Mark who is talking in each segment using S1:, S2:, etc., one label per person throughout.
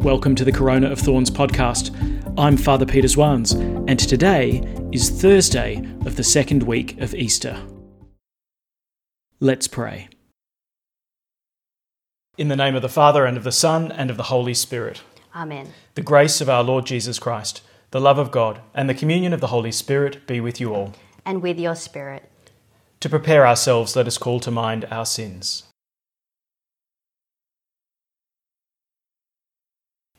S1: Welcome to the Corona of Thorns podcast. I'm Father Peter Zwans, and today is Thursday of the second week of Easter. Let's pray. In the name of the Father, and of the Son, and of the Holy Spirit.
S2: Amen.
S1: The grace of our Lord Jesus Christ, the love of God, and the communion of the Holy Spirit be with you all.
S2: And with your spirit.
S1: To prepare ourselves, let us call to mind our sins.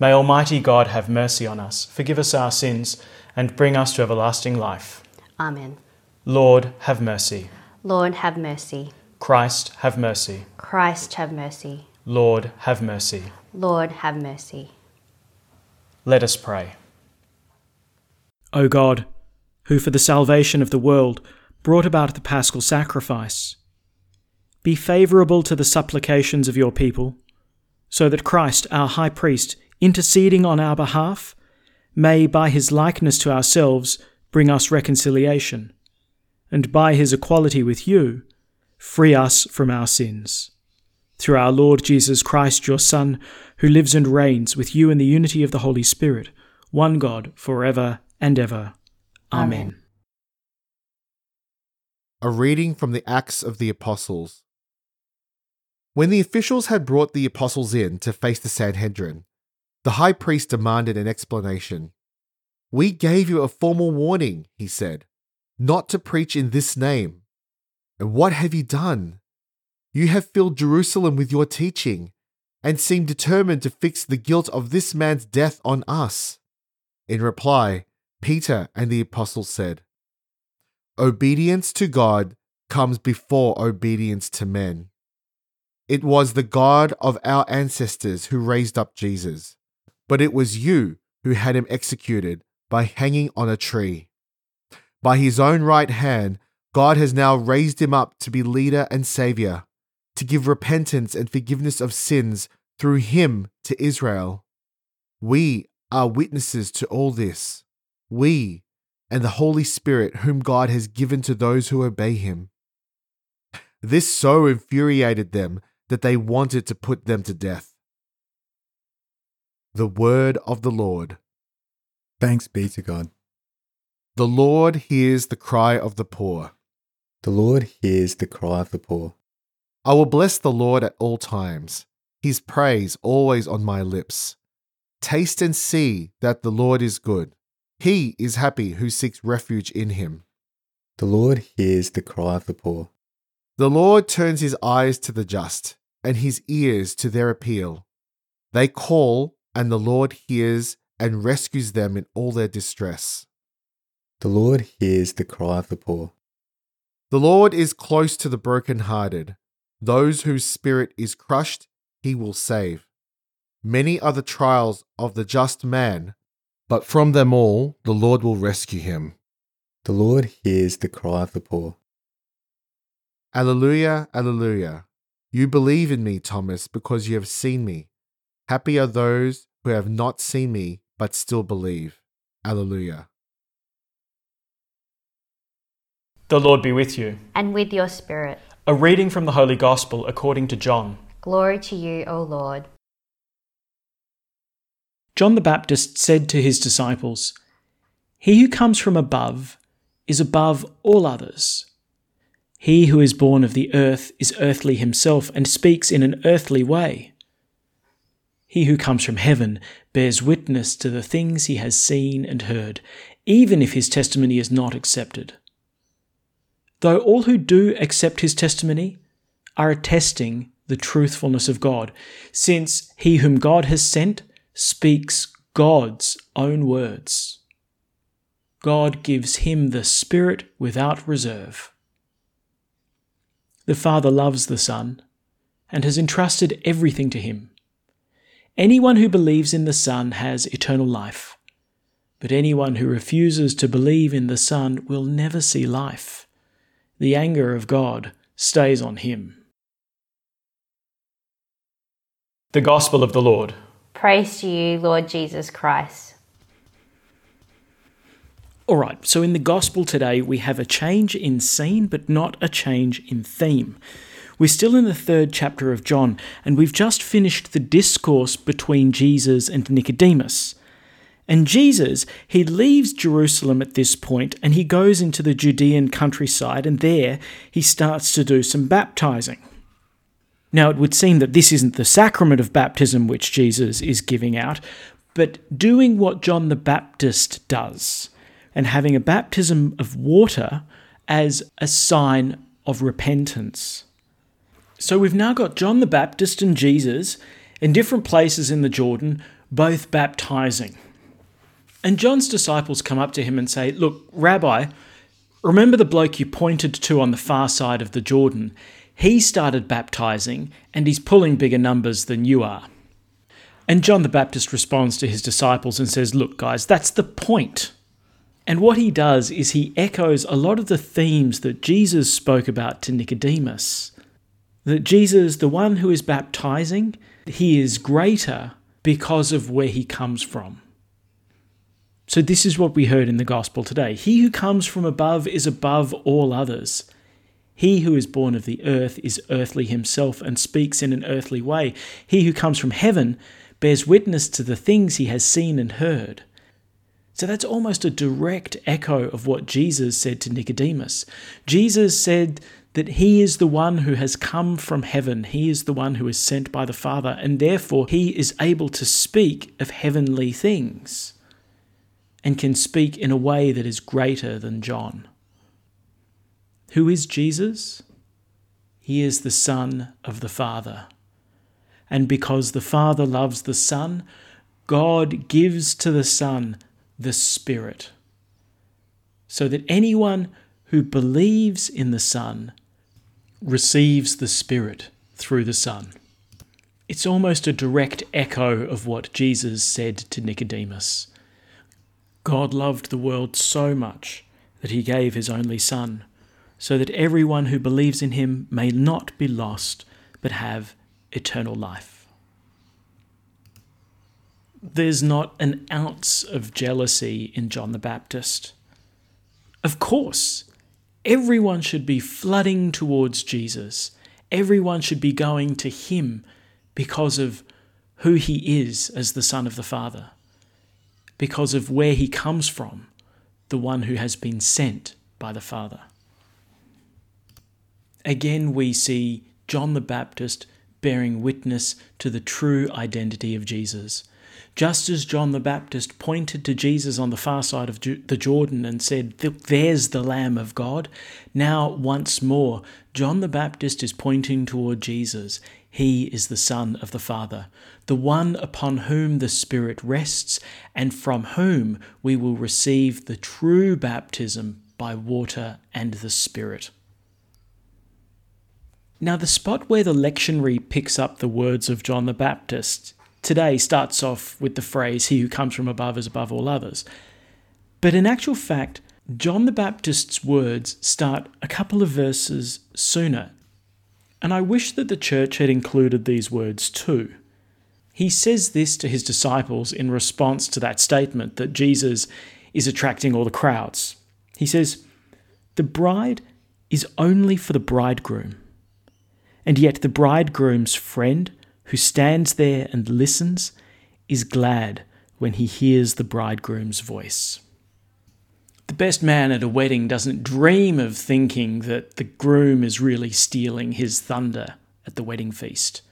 S1: May Almighty God have mercy on us, forgive us our sins, and bring us to everlasting life.
S2: Amen.
S1: Lord, have mercy.
S2: Lord, have mercy.
S1: Christ, have mercy.
S2: Christ, have mercy.
S1: Lord, have mercy.
S2: Lord, have mercy.
S1: Let us pray. O God, who for the salvation of the world brought about the paschal sacrifice, be favourable to the supplications of your people, so that Christ, our high priest, interceding on our behalf, may by his likeness to ourselves bring us reconciliation, and by his equality with you, free us from our sins. Through our Lord Jesus Christ, your Son, who lives and reigns with you in the unity of the Holy Spirit, one God, for ever and ever. Amen.
S2: Amen.
S3: A reading from the Acts of the Apostles. When the officials had brought the apostles in to face the Sanhedrin, the high priest demanded an explanation. We gave you a formal warning, he said, not to preach in this name. And what have you done? You have filled Jerusalem with your teaching and seem determined to fix the guilt of this man's death on us. In reply, Peter and the apostles said, Obedience to God comes before obedience to men. It was the God of our ancestors who raised up Jesus, but it was you who had him executed by hanging on a tree. By his own right hand, God has now raised him up to be leader and savior, to give repentance and forgiveness of sins through him to Israel. We are witnesses to all this. We and the Holy Spirit, whom God has given to those who obey him. This so infuriated them that they wanted to put them to death. The word of the Lord.
S4: Thanks be to God.
S3: The Lord hears the cry of the poor.
S4: The Lord hears the cry of the poor.
S3: I will bless the Lord at all times, his praise always on my lips. Taste and see that the Lord is good. He is happy who seeks refuge in him.
S4: The Lord hears the cry of the poor.
S3: The Lord turns his eyes to the just and his ears to their appeal. They call, and the Lord hears and rescues them in all their distress.
S4: The Lord hears the cry of the poor.
S3: The Lord is close to the brokenhearted. Those whose spirit is crushed, he will save. Many are the trials of the just man, but from them all the Lord will rescue him.
S4: The Lord hears the cry of the poor.
S3: Alleluia, Alleluia. You believe in me, Thomas, because you have seen me. Happy are those who have not seen me, but still believe. Alleluia.
S1: The Lord be with you.
S2: And with your spirit.
S1: A reading from the Holy Gospel according to John.
S2: Glory to you, O Lord.
S1: John the Baptist said to his disciples, He who comes from above is above all others. He who is born of the earth is earthly himself and speaks in an earthly way. He who comes from heaven bears witness to the things he has seen and heard, even if his testimony is not accepted. Though all who do accept his testimony are attesting the truthfulness of God, since he whom God has sent speaks God's own words. God gives him the Spirit without reserve. The Father loves the Son and has entrusted everything to him. Anyone who believes in the Son has eternal life. But anyone who refuses to believe in the Son will never see life. The anger of God stays on him. The Gospel of the Lord.
S2: Praise to you, Lord Jesus Christ.
S1: All right, so in the Gospel today, we have a change in scene, but not a change in theme. We're still in the third chapter of John, and we've just finished the discourse between Jesus and Nicodemus. And Jesus, he leaves Jerusalem at this point and he goes into the Judean countryside, and there he starts to do some baptizing. Now, it would seem that this isn't the sacrament of baptism which Jesus is giving out, but doing what John the Baptist does, and having a baptism of water as a sign of repentance. So we've now got John the Baptist and Jesus in different places in the Jordan, both baptizing. And John's disciples come up to him and say, Look, Rabbi, remember the bloke you pointed to on the far side of the Jordan? He started baptizing and he's pulling bigger numbers than you are. And John the Baptist responds to his disciples and says, Look, guys, that's the point. And what he does is he echoes a lot of the themes that Jesus spoke about to Nicodemus. That Jesus, the one who is baptizing, he is greater because of where he comes from. So, this is what we heard in the gospel today. He who comes from above is above all others. He who is born of the earth is earthly himself and speaks in an earthly way. He who comes from heaven bears witness to the things he has seen and heard. So that's almost a direct echo of what Jesus said to Nicodemus. Jesus said that he is the one who has come from heaven, he is the one who is sent by the Father, and therefore he is able to speak of heavenly things and can speak in a way that is greater than John. Who is Jesus? He is the Son of the Father. And because the Father loves the Son, God gives to the Son the Spirit, so that anyone who believes in the Son receives the Spirit through the Son. It's almost a direct echo of what Jesus said to Nicodemus. God loved the world so much that he gave his only Son, so that everyone who believes in him may not be lost, but have eternal life. There's not an ounce of jealousy in John the Baptist. Of course, everyone should be flooding towards Jesus. Everyone should be going to him because of who he is as the Son of the Father because of where he comes from, the one who has been sent by the Father. Again, we see John the Baptist bearing witness to the true identity of Jesus. Just as John the Baptist pointed to Jesus on the far side of the Jordan and said, There's the Lamb of God, now once more, John the Baptist is pointing toward Jesus. He is the Son of the Father, the one upon whom the Spirit rests, and from whom we will receive the true baptism by water and the Spirit. Now, the spot where the lectionary picks up the words of John the Baptist today starts off with the phrase, He who comes from above is above all others. But in actual fact, John the Baptist's words start a couple of verses sooner and I wish that the church had included these words too. He says this to his disciples in response to that statement that Jesus is attracting all the crowds. He says, The bride is only for the bridegroom. And yet the bridegroom's friend, who stands there and listens, is glad when he hears the bridegroom's voice. The best man at a wedding doesn't dream of thinking that the groom is really stealing his thunder at the wedding feast.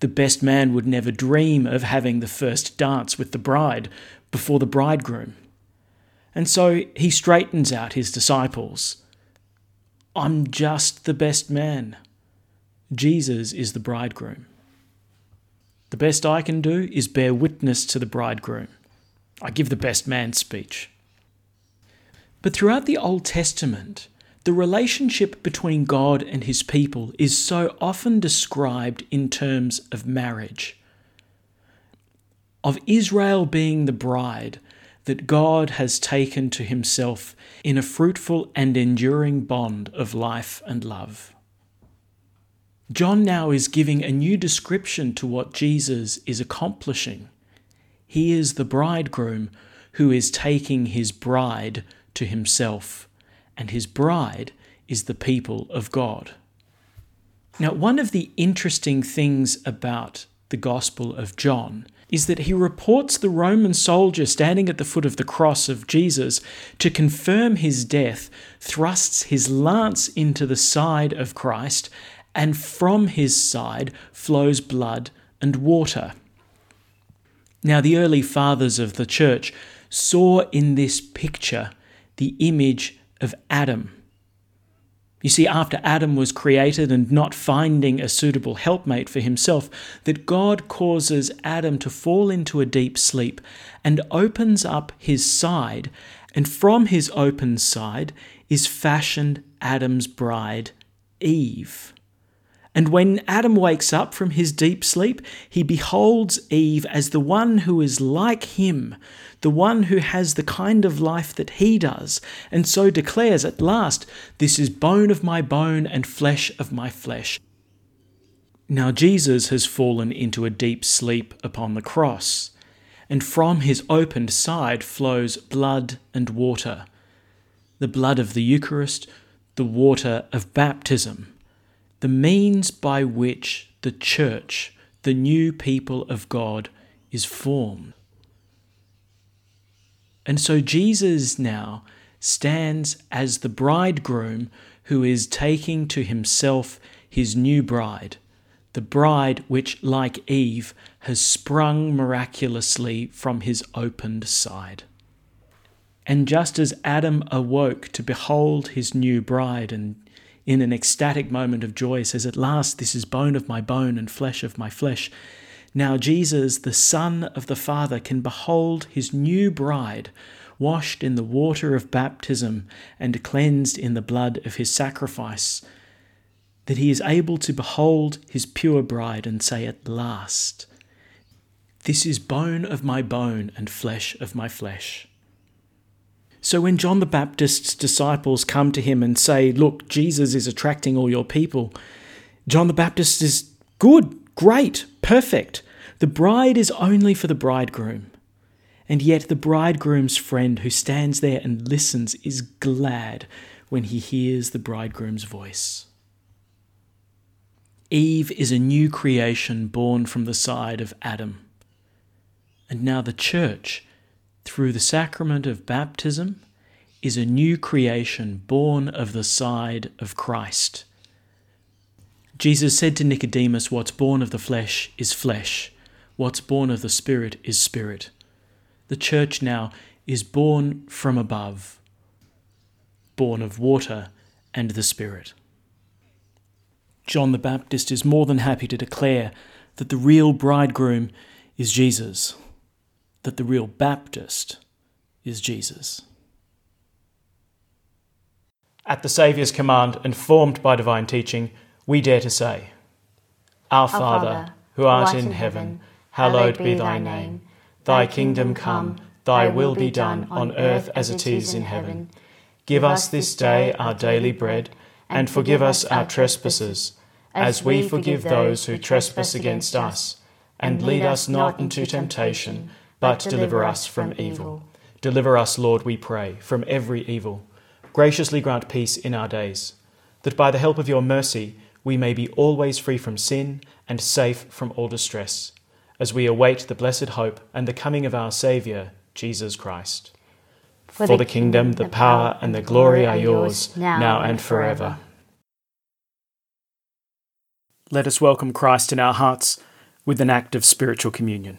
S1: The best man would never dream of having the first dance with the bride before the bridegroom. And so he straightens out his disciples. I'm just the best man. Jesus is the bridegroom. The best I can do is bear witness to the bridegroom. I give the best man speech. But throughout the Old Testament, the relationship between God and his people is so often described in terms of marriage. Of Israel being the bride, that God has taken to himself in a fruitful and enduring bond of life and love. John now is giving a new description to what Jesus is accomplishing. He is the bridegroom who is taking his bride to himself, and his bride is the people of God. Now, one of the interesting things about the Gospel of John is that he reports the Roman soldier standing at the foot of the cross of Jesus to confirm his death, thrusts his lance into the side of Christ, and from his side flows blood and water. Now, the early fathers of the church saw in this picture the image of Adam. You see, after Adam was created and not finding a suitable helpmate for himself, that God causes Adam to fall into a deep sleep and opens up his side, and from his open side is fashioned Adam's bride, Eve. And when Adam wakes up from his deep sleep, he beholds Eve as the one who is like him, the one who has the kind of life that he does, and so declares at last, This is bone of my bone and flesh of my flesh. Now Jesus has fallen into a deep sleep upon the cross, and from his opened side flows blood and water the blood of the Eucharist, the water of baptism the means by which the church, the new people of God, is formed. And so Jesus now stands as the bridegroom who is taking to himself his new bride, the bride which, like Eve, has sprung miraculously from his opened side. And just as Adam awoke to behold his new bride and in an ecstatic moment of joy, says, At last, this is bone of my bone and flesh of my flesh. Now, Jesus, the Son of the Father, can behold his new bride, washed in the water of baptism and cleansed in the blood of his sacrifice, that he is able to behold his pure bride and say, At last, this is bone of my bone and flesh of my flesh. So when John the Baptist's disciples come to him and say, Look, Jesus is attracting all your people, John the Baptist is good, great, perfect. The bride is only for the bridegroom. And yet the bridegroom's friend who stands there and listens is glad when he hears the bridegroom's voice. Eve is a new creation born from the side of Adam. And now the church through the sacrament of baptism, is a new creation born of the side of Christ. Jesus said to Nicodemus, What's born of the flesh is flesh, what's born of the Spirit is spirit. The church now is born from above, born of water and the Spirit. John the Baptist is more than happy to declare that the real bridegroom is Jesus that the real Baptist is Jesus. At the Saviour's command, informed by divine teaching, we dare to say, Our, Our Father, Father, who art, in, in heaven, hallowed be thy name. Thy kingdom come, thy will be done on earth as it is in heaven. Give us this day our daily bread, and forgive us our trespasses, as we forgive those who trespass against us. And lead us not into temptation but deliver us from evil. Deliver us, Lord, we pray, from every evil. Graciously grant peace in our days, that by the help of your mercy we may be always free from sin and safe from all distress, as we await the blessed hope and the coming of our Saviour, Jesus Christ. For, For the, the kingdom, the power, and the glory are yours, now, now and forever. Let us welcome Christ in our hearts with an act of spiritual communion.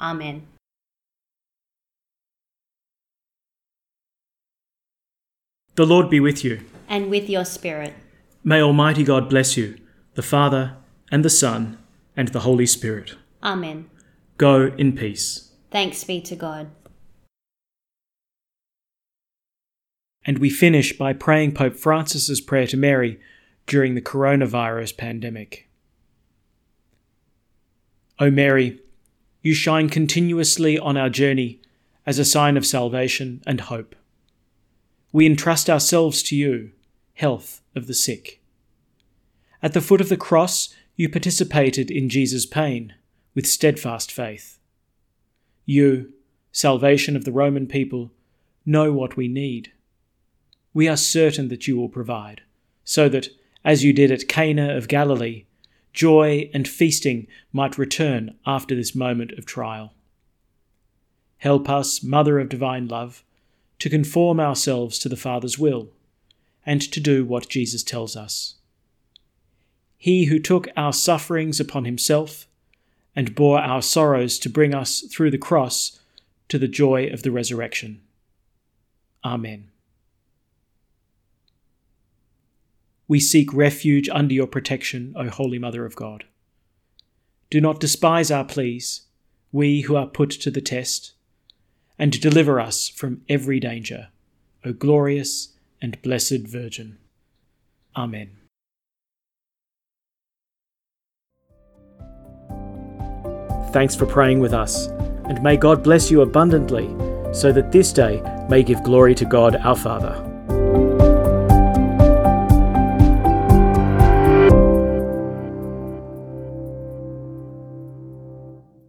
S5: Amen
S1: The Lord be with you.
S5: And with your spirit.
S1: May Almighty God bless you, the Father, and the Son, and the Holy Spirit.
S5: Amen.
S1: Go in peace.
S5: Thanks be to God.
S1: And we finish by praying Pope Francis's prayer to Mary during the coronavirus pandemic. O Mary, you shine continuously on our journey as a sign of salvation and hope. We entrust ourselves to you, health of the sick. At the foot of the cross, you participated in Jesus' pain with steadfast faith. You, salvation of the Roman people, know what we need. We are certain that you will provide, so that, as you did at Cana of Galilee, joy and feasting might return after this moment of trial. Help us, Mother of Divine Love, to conform ourselves to the Father's will, and to do what Jesus tells us. He who took our sufferings upon himself and bore our sorrows to bring us through the cross to the joy of the resurrection. Amen. We seek refuge under your protection, O Holy Mother of God. Do not despise our pleas, we who are put to the test, and deliver us from every danger, O glorious and blessed Virgin. Amen. Thanks for praying with us, and may God bless you abundantly, so that this day may give glory to God our Father.